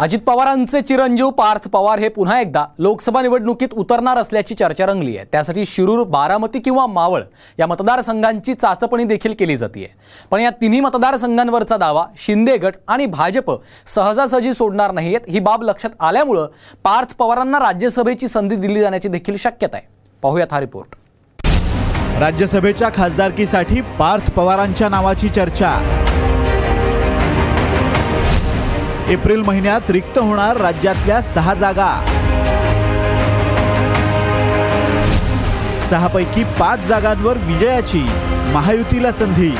अजित पवारांचे चिरंजीव पार्थ पवार हे पुन्हा एकदा लोकसभा निवडणुकीत उतरणार असल्याची चर्चा रंगली आहे. त्यासाठी शिरूर बारामती किंवा मावळ या मतदारसंघांची चाचपणी देखील केली जाते पण या तिन्ही मतदारसंघांवरचा दावा शिंदे गट आणि भाजप सहजासहजी सोडणार नाहीयेत ही बाब लक्षात आल्यामुळं पार्थ पवारांना राज्यसभेची संधी दिली जाण्याची देखील शक्यता आहे. पाहूयात हा रिपोर्ट. राज्यसभेच्या खासदारकीसाठी पार्थ पवारांच्या नावाची चर्चा एप्रिल महिन्यात रिक्त होणार राज्यातल्या सहा जागा. सहापैकी पाच जागांवर विजयाची महायुतीला संधी.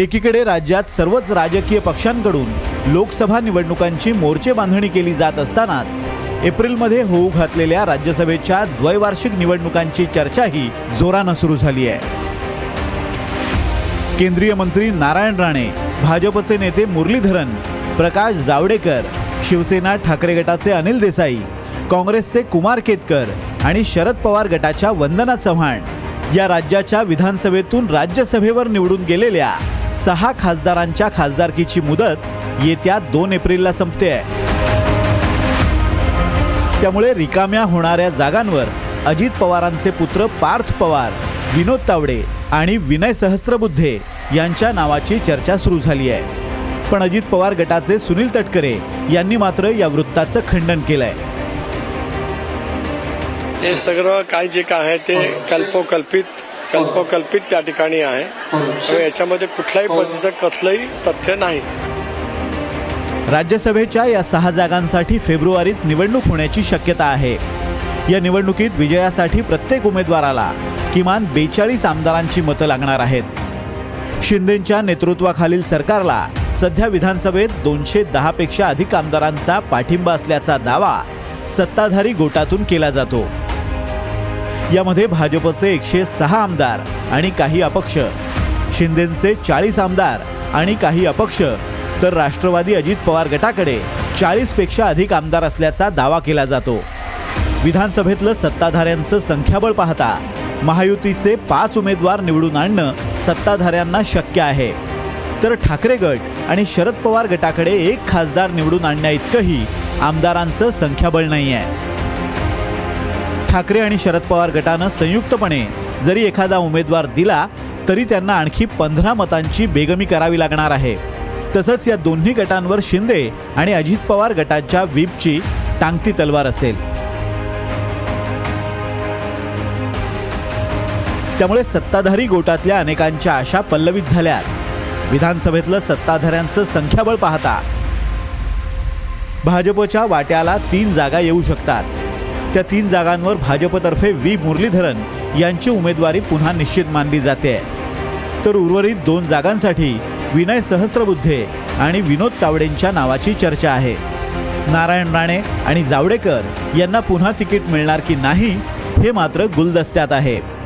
एकीकडे राज्यात सर्वच राजकीय पक्षांकडून लोकसभा निवडणुकांची मोर्चे बांधणी केली जात असतानाच एप्रिलमध्ये होऊ घातलेल्या राज्यसभेच्या द्वैवार्षिक निवडणुकांची चर्चाही जोरानं सुरू झाली आहे. केंद्रीय मंत्री नारायण राणे भाजपचे नेते मुरलीधरन प्रकाश जावडेकर शिवसेना ठाकरे गटाचे अनिल देसाई काँग्रेसचे कुमार केतकर आणि शरद पवार गटाच्या वंदना चव्हाण या राज्याच्या विधानसभेतून राज्यसभेवर निवडून गेलेल्या सहा खासदारांच्या खासदारकीची मुदत येत्या दोन एप्रिलला संपते. आहे त्यामुळे रिकाम्या होणाऱ्या जागांवर अजित पवारांचे पुत्र पार्थ पवार विनोद तावडे आणि विनय सहस्त्रबुद्धे यांच्या नावाची चर्चा सुरू झाली आहे. पण अजित पवार गटाचे सुनील तटकरे यांनी मात्र या वृत्ताचं खंडन केलंय. हे सगळं काय जे काय आहे ते कल्पोकल्पित कल्पोकल्पित त्या ठिकाणी आहे. त्यामुळे याच्यामध्ये कुठल्याही पद्धतीचं कसलंही तथ्य नाही. राज्यसभेच्या या सहा जागांसाठी फेब्रुवारीत निवडणूक होण्याची शक्यता आहे. या निवडणुकीत विजयासाठी प्रत्येक उमेदवाराला किमान बेचाळीस आमदारांची मतं लागणार आहेत. शिंदेच्या नेतृत्वाखालील सरकारला सध्या विधानसभेत दोनशे दहापेक्षा अधिक आमदारांचा पाठिंबा असल्याचा दावा सत्ताधारी गोटातून केला जातो. यामध्ये भाजपचे एकशे सहा आमदार आणि काही अपक्ष शिंदेचे चाळीस आमदार आणि काही अपक्ष तर राष्ट्रवादी अजित पवार गटाकडे चाळीसपेक्षा अधिक आमदार असल्याचा दावा केला जातो. विधानसभेतलं सत्ताधाऱ्यांचं संख्याबळ पाहता महायुतीचे पाच उमेदवार निवडून आणणं सत्ताधाऱ्यांना शक्य आहे. तर ठाकरे गट आणि शरद पवार गटाकडे एक खासदार निवडून आणण्या इतकंही आमदारांचं संख्याबळ नाही आहे ठाकरे आणि शरद पवार गटानं संयुक्तपणे जरी एखादा उमेदवार दिला तरी त्यांना आणखी पंधरा मतांची बेगमी करावी लागणार आहे. तसंच या दोन्ही गटांवर शिंदे आणि अजित पवार गटाच्या व्हीपची टांगती तलवार असेल. त्यामुळे सत्ताधारी गोटातल्या अनेकांच्या आशा पल्लवित झाल्यात. विधानसभेतलं सत्ताधाऱ्यांचं संख्याबळ पाहता भाजपच्या वाट्याला तीन जागा येऊ शकतात. त्या तीन जागांवर भाजपतर्फे व्ही. मुरलीधरन यांची उमेदवारी पुन्हा निश्चित मानली जाते. तर उर्वरित दोन जागांसाठी विनय सहस्रबुद्धे आणि विनोद तावडेंच्या नावाची चर्चा आहे. नारायण राणे आणि जावडेकर यांना पुन्हा तिकीट मिळणार की नाही हे मात्र गुलदस्त्यात आहे.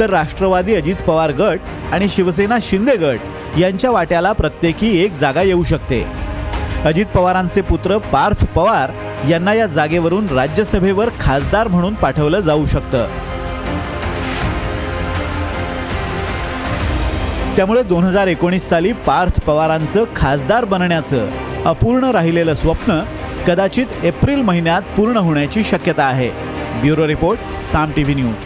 तर राष्ट्रवादी अजित पवार गट आणि शिवसेना शिंदे गट यांच्या वाट्याला प्रत्येकी एक जागा येऊ शकते. अजित पवारांचे पुत्र पार्थ पवार यांना या जागेवरून राज्यसभेवर खासदार म्हणून पाठवलं जाऊ शकतं. त्यामुळे दोन हजार एकोणीस साली पार्थ पवारांचं खासदार बनण्याचं अपूर्ण राहिलेलं स्वप्न कदाचित एप्रिल महिन्यात पूर्ण होण्याची शक्यता आहे. Bureau report Saam TV news.